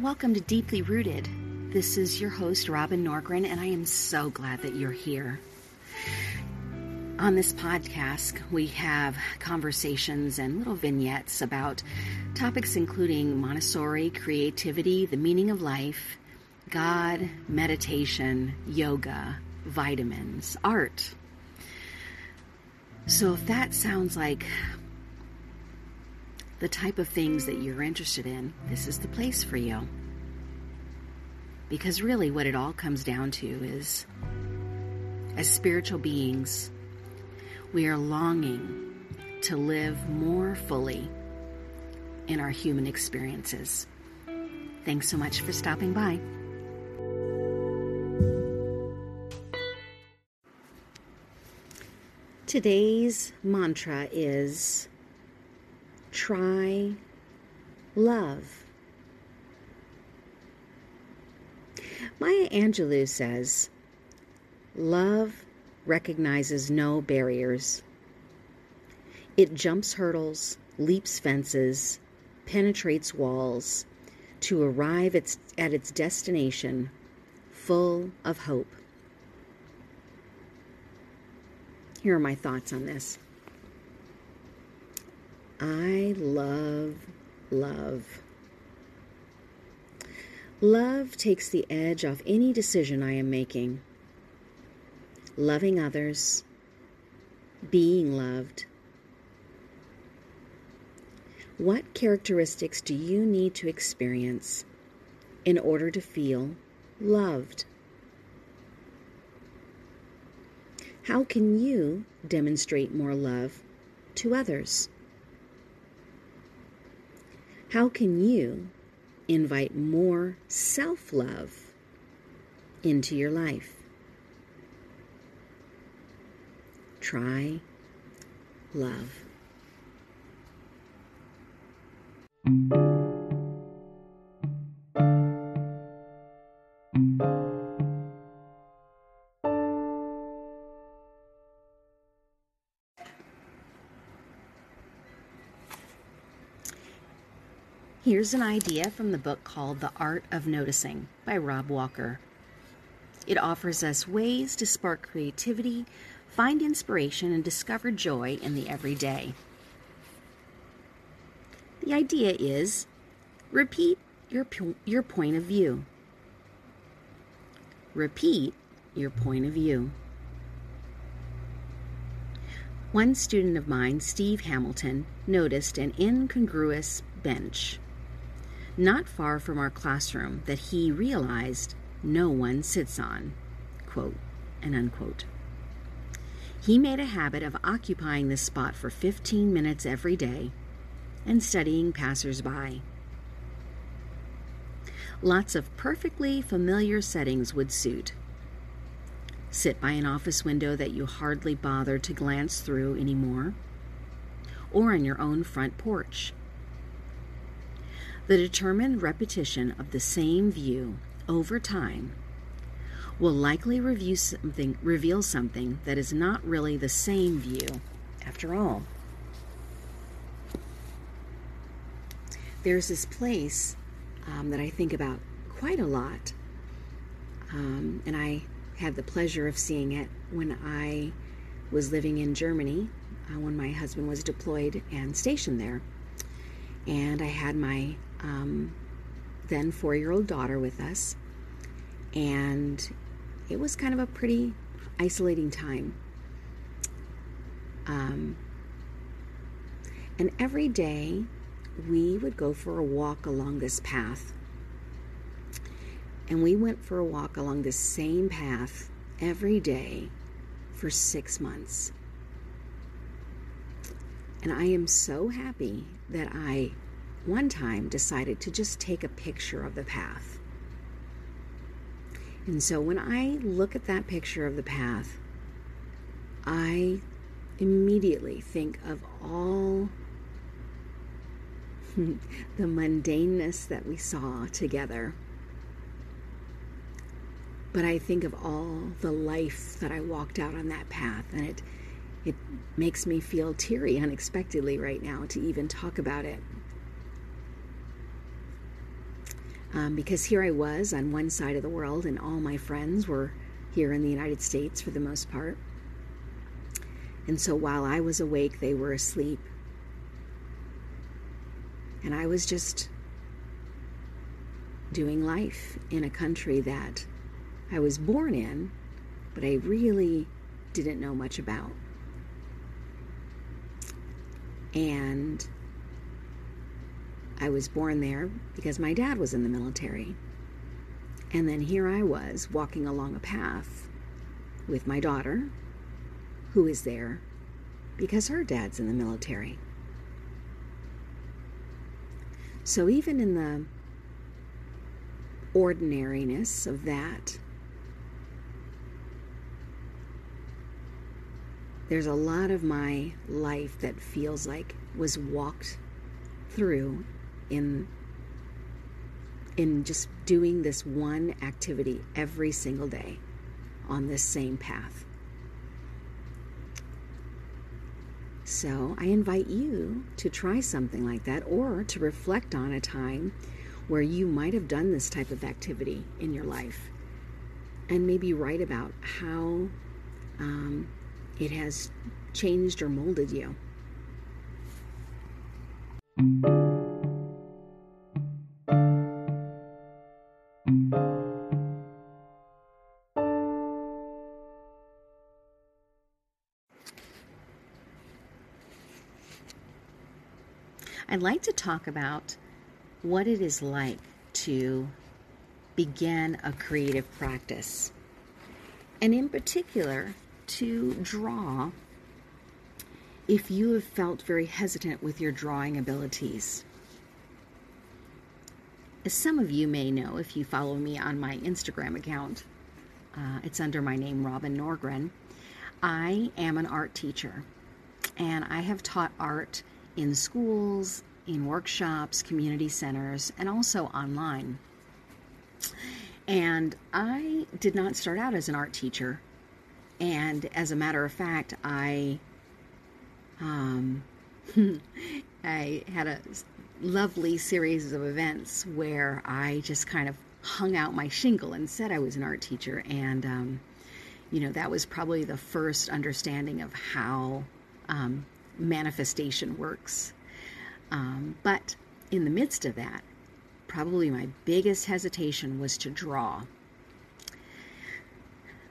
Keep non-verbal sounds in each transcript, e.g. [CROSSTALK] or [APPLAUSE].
Welcome to Deeply Rooted. This is your host, Robin Norgren, and I am so glad that you're here. On this podcast, we have conversations and little vignettes about topics including Montessori, creativity, the meaning of life, God, meditation, yoga, vitamins, art. So if that sounds like the type of things that you're interested in, this is the place for you. Because really, what it all comes down to is as spiritual beings, we are longing to live more fully in our human experiences. Thanks so much for stopping by. Today's mantra is try love. Maya Angelou says, Love recognizes no barriers. It jumps hurdles, leaps fences, penetrates walls to arrive at its destination full of hope. Here are my thoughts on this. I love love. Love takes the edge off any decision I am making. Loving others, being loved. What characteristics do you need to experience in order to feel loved? How can you demonstrate more love to others? How can you invite more self love into your life? Try love. Here's an idea from the book called The Art of Noticing by Rob Walker. It offers us ways to spark creativity, find inspiration, and discover joy in the everyday. The idea is repeat your, your point of view. Repeat your point of view. One student of mine, Steve Hamilton, noticed an incongruous bench not far from our classroom that he realized no one sits on. Quote and unquote. He made a habit of occupying this spot for 15 minutes every day and studying passersby. Lots of perfectly familiar settings would suit. Sit by an office window that you hardly bother to glance through anymore, or on your own front porch the determined repetition of the same view over time will likely something, reveal something that is not really the same view after all. There's this place um, that I think about quite a lot, um, and I had the pleasure of seeing it when I was living in Germany uh, when my husband was deployed and stationed there. And I had my um, then four year old daughter with us. And it was kind of a pretty isolating time. Um, and every day we would go for a walk along this path. And we went for a walk along this same path every day for six months. And I am so happy that I one time decided to just take a picture of the path. And so when I look at that picture of the path, I immediately think of all [LAUGHS] the mundaneness that we saw together. But I think of all the life that I walked out on that path, and it it makes me feel teary unexpectedly right now to even talk about it. Um, because here I was on one side of the world, and all my friends were here in the United States for the most part. And so while I was awake, they were asleep. And I was just doing life in a country that I was born in, but I really didn't know much about. And I was born there because my dad was in the military. And then here I was walking along a path with my daughter, who is there because her dad's in the military. So even in the ordinariness of that, there's a lot of my life that feels like was walked through in in just doing this one activity every single day on this same path. So, I invite you to try something like that or to reflect on a time where you might have done this type of activity in your life and maybe write about how um, it has changed or molded you. I'd like to talk about what it is like to begin a creative practice. And in particular, to draw if you have felt very hesitant with your drawing abilities. As some of you may know, if you follow me on my Instagram account, uh, it's under my name, Robin Norgren. I am an art teacher, and I have taught art in schools, in workshops, community centers, and also online. And I did not start out as an art teacher. And as a matter of fact, I um, [LAUGHS] I had a lovely series of events where I just kind of hung out my shingle and said I was an art teacher. And, um, you know, that was probably the first understanding of how um, manifestation works. Um, but in the midst of that, probably my biggest hesitation was to draw.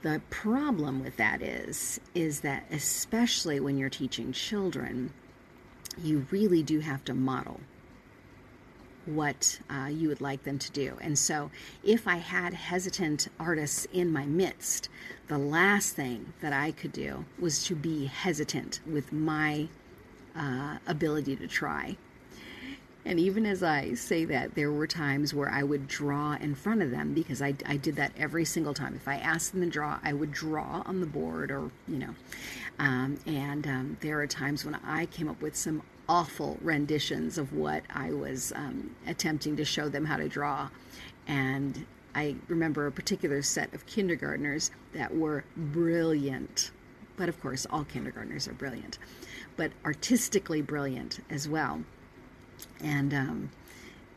The problem with that is is that especially when you're teaching children, you really do have to model what uh, you would like them to do. And so, if I had hesitant artists in my midst, the last thing that I could do was to be hesitant with my uh, ability to try. And even as I say that, there were times where I would draw in front of them because I, I did that every single time. If I asked them to draw, I would draw on the board or, you know. Um, and um, there are times when I came up with some awful renditions of what I was um, attempting to show them how to draw. And I remember a particular set of kindergartners that were brilliant. But of course, all kindergartners are brilliant, but artistically brilliant as well and um,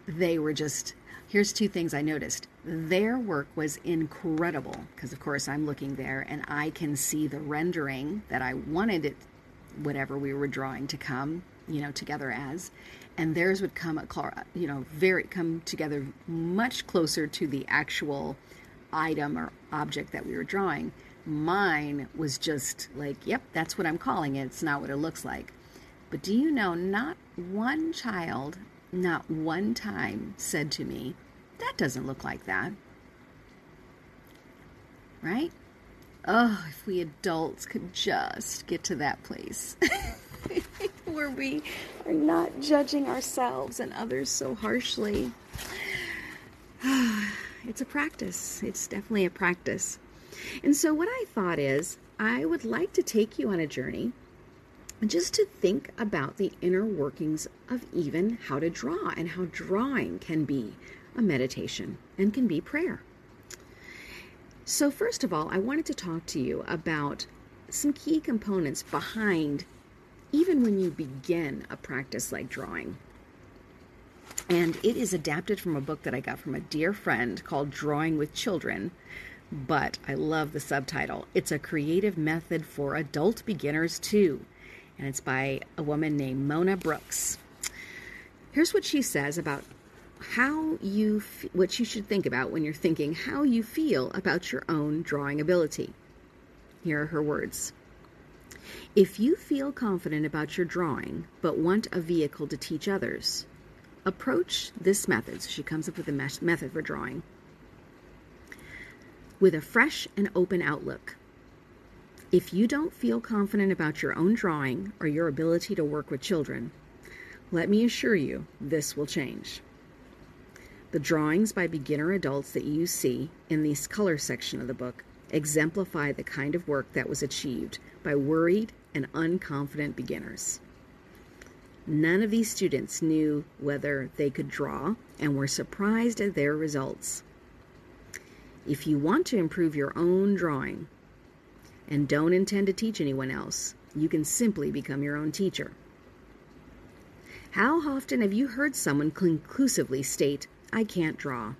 they were just here's two things I noticed. Their work was incredible because, of course, I'm looking there and I can see the rendering that I wanted it, whatever we were drawing to come, you know, together as, and theirs would come, you know, very come together much closer to the actual item or object that we were drawing. Mine was just like, yep, that's what I'm calling it. It's not what it looks like. But do you know, not one child, not one time said to me, That doesn't look like that. Right? Oh, if we adults could just get to that place [LAUGHS] where we are not judging ourselves and others so harshly. [SIGHS] it's a practice. It's definitely a practice. And so, what I thought is, I would like to take you on a journey just to think about the inner workings of even how to draw and how drawing can be a meditation and can be prayer. So, first of all, I wanted to talk to you about some key components behind even when you begin a practice like drawing. And it is adapted from a book that I got from a dear friend called Drawing with Children. But I love the subtitle. It's a creative method for adult beginners, too. And it's by a woman named Mona Brooks. Here's what she says about how you f- what you should think about when you're thinking how you feel about your own drawing ability. Here are her words. If you feel confident about your drawing but want a vehicle to teach others, approach this method. So she comes up with a method for drawing with a fresh and open outlook. If you don't feel confident about your own drawing or your ability to work with children, let me assure you this will change. The drawings by beginner adults that you see in the color section of the book exemplify the kind of work that was achieved by worried and unconfident beginners. None of these students knew whether they could draw and were surprised at their results. If you want to improve your own drawing and don't intend to teach anyone else, you can simply become your own teacher. How often have you heard someone conclusively state, I can't draw?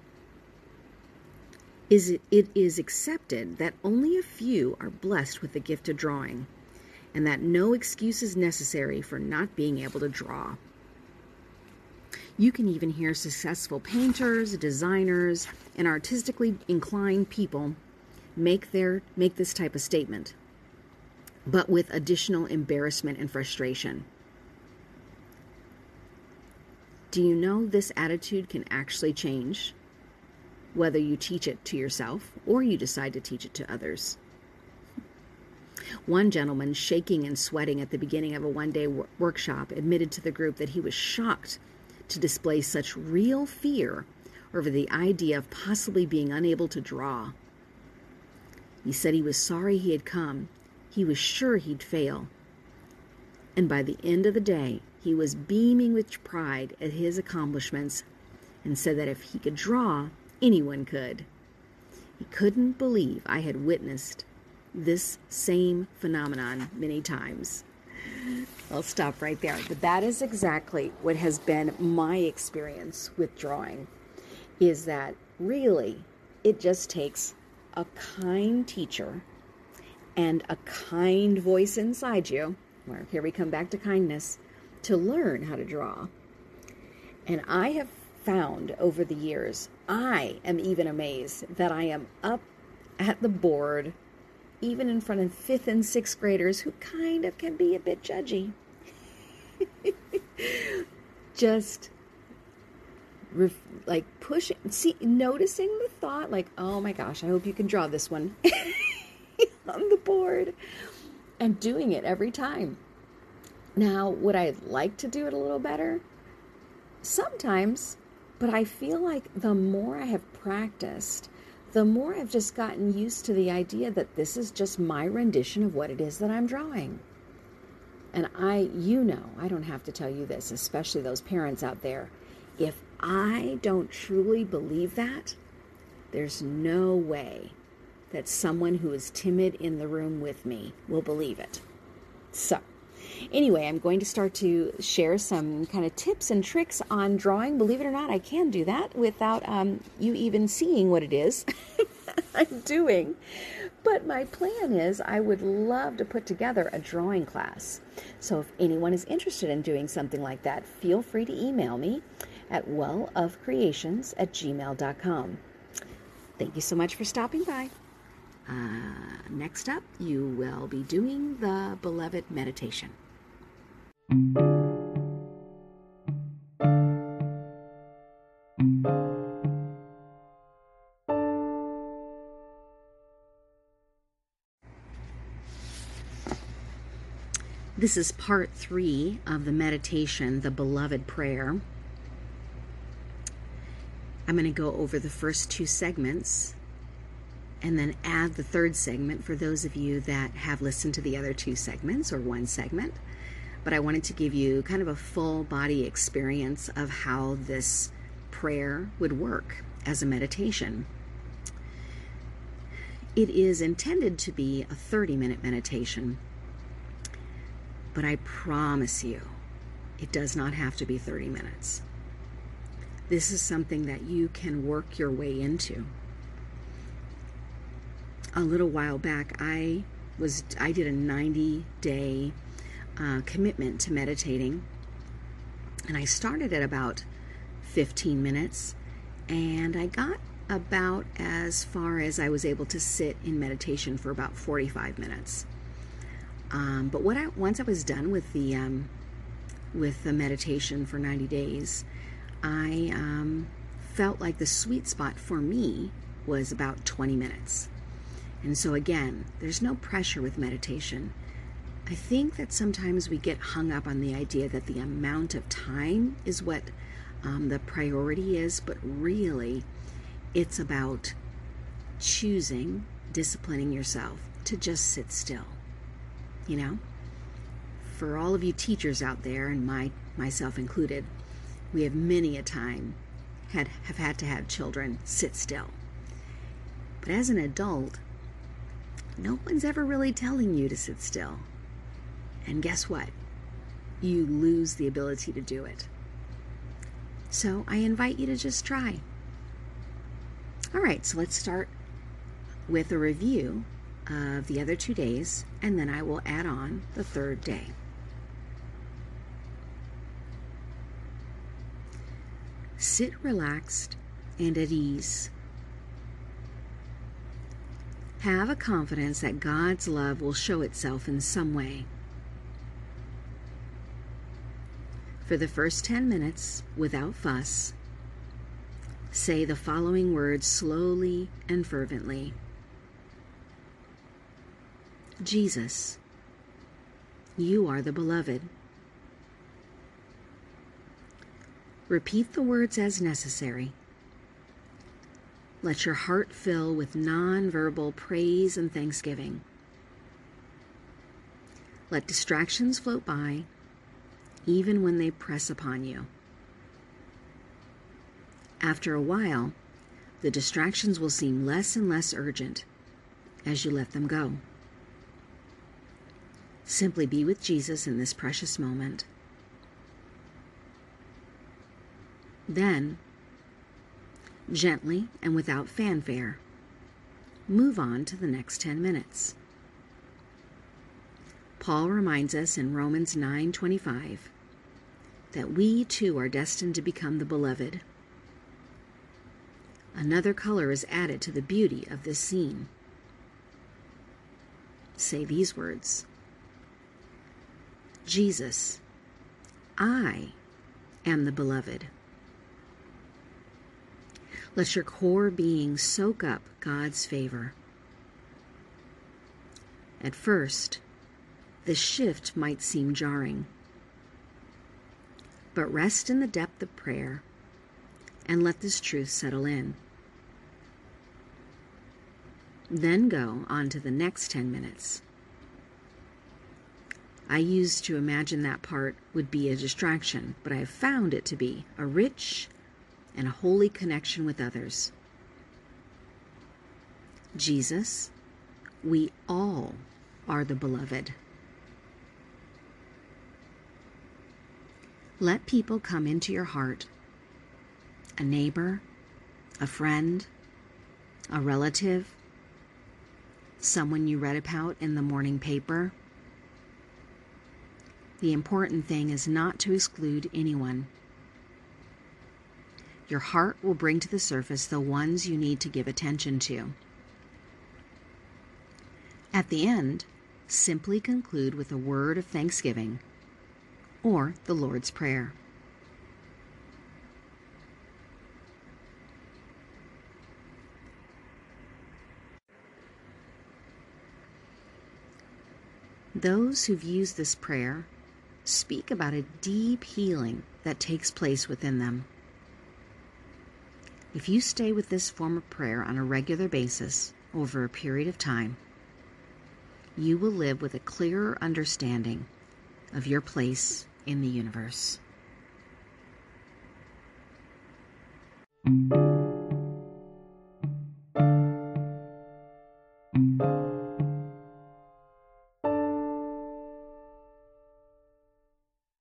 Is it, it is accepted that only a few are blessed with the gift of drawing and that no excuse is necessary for not being able to draw. You can even hear successful painters, designers, and artistically inclined people make their make this type of statement, but with additional embarrassment and frustration. Do you know this attitude can actually change whether you teach it to yourself or you decide to teach it to others? One gentleman, shaking and sweating at the beginning of a one day wor- workshop, admitted to the group that he was shocked to display such real fear over the idea of possibly being unable to draw. He said he was sorry he had come. He was sure he'd fail. And by the end of the day, he was beaming with pride at his accomplishments and said that if he could draw, anyone could. He couldn't believe I had witnessed this same phenomenon many times. I'll stop right there. But that is exactly what has been my experience with drawing is that really it just takes a kind teacher and a kind voice inside you. Where here we come back to kindness to learn how to draw. And I have found over the years, I am even amazed that I am up at the board even in front of fifth and sixth graders who kind of can be a bit judgy. [LAUGHS] Just ref- like pushing, see, noticing the thought, like, oh my gosh, I hope you can draw this one [LAUGHS] on the board, and doing it every time. Now, would I like to do it a little better? Sometimes, but I feel like the more I have practiced, the more I've just gotten used to the idea that this is just my rendition of what it is that I'm drawing. And I, you know, I don't have to tell you this, especially those parents out there. If I don't truly believe that, there's no way that someone who is timid in the room with me will believe it. So, Anyway, I'm going to start to share some kind of tips and tricks on drawing. Believe it or not, I can do that without um, you even seeing what it is [LAUGHS] I'm doing. But my plan is I would love to put together a drawing class. So if anyone is interested in doing something like that, feel free to email me at wellofcreations at gmail.com. Thank you so much for stopping by. Uh, next up, you will be doing the beloved meditation. This is part three of the meditation, the beloved prayer. I'm going to go over the first two segments and then add the third segment for those of you that have listened to the other two segments or one segment. But I wanted to give you kind of a full body experience of how this prayer would work as a meditation. It is intended to be a 30 minute meditation, but I promise you, it does not have to be 30 minutes. This is something that you can work your way into. A little while back, I was I did a 90 day uh, commitment to meditating, and I started at about 15 minutes, and I got about as far as I was able to sit in meditation for about 45 minutes. Um, but what I once I was done with the um, with the meditation for 90 days, I um, felt like the sweet spot for me was about 20 minutes. And so again, there's no pressure with meditation. I think that sometimes we get hung up on the idea that the amount of time is what um, the priority is, but really, it's about choosing, disciplining yourself to just sit still. You know? For all of you teachers out there, and my myself included, we have many a time had have had to have children sit still. But as an adult, no one's ever really telling you to sit still. And guess what? You lose the ability to do it. So I invite you to just try. All right, so let's start with a review of the other two days, and then I will add on the third day. Sit relaxed and at ease. Have a confidence that God's love will show itself in some way. For the first 10 minutes, without fuss, say the following words slowly and fervently Jesus, you are the beloved. Repeat the words as necessary. Let your heart fill with non-verbal praise and thanksgiving. Let distractions float by, even when they press upon you. After a while, the distractions will seem less and less urgent as you let them go. Simply be with Jesus in this precious moment. Then, gently and without fanfare, move on to the next 10 minutes. Paul reminds us in Romans 9:25 that we too are destined to become the beloved. Another color is added to the beauty of this scene. Say these words Jesus, I am the beloved. Let your core being soak up God's favor. At first, the shift might seem jarring, but rest in the depth of prayer and let this truth settle in. Then go on to the next 10 minutes. I used to imagine that part would be a distraction, but I have found it to be a rich and a holy connection with others. Jesus, we all are the beloved. Let people come into your heart a neighbor, a friend, a relative, someone you read about in the morning paper. The important thing is not to exclude anyone. Your heart will bring to the surface the ones you need to give attention to. At the end, simply conclude with a word of thanksgiving or the Lord's Prayer. Those who've used this prayer speak about a deep healing that takes place within them. If you stay with this form of prayer on a regular basis over a period of time, you will live with a clearer understanding of your place in the universe.